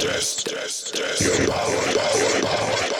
freaking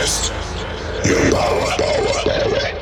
Test your power. power. power.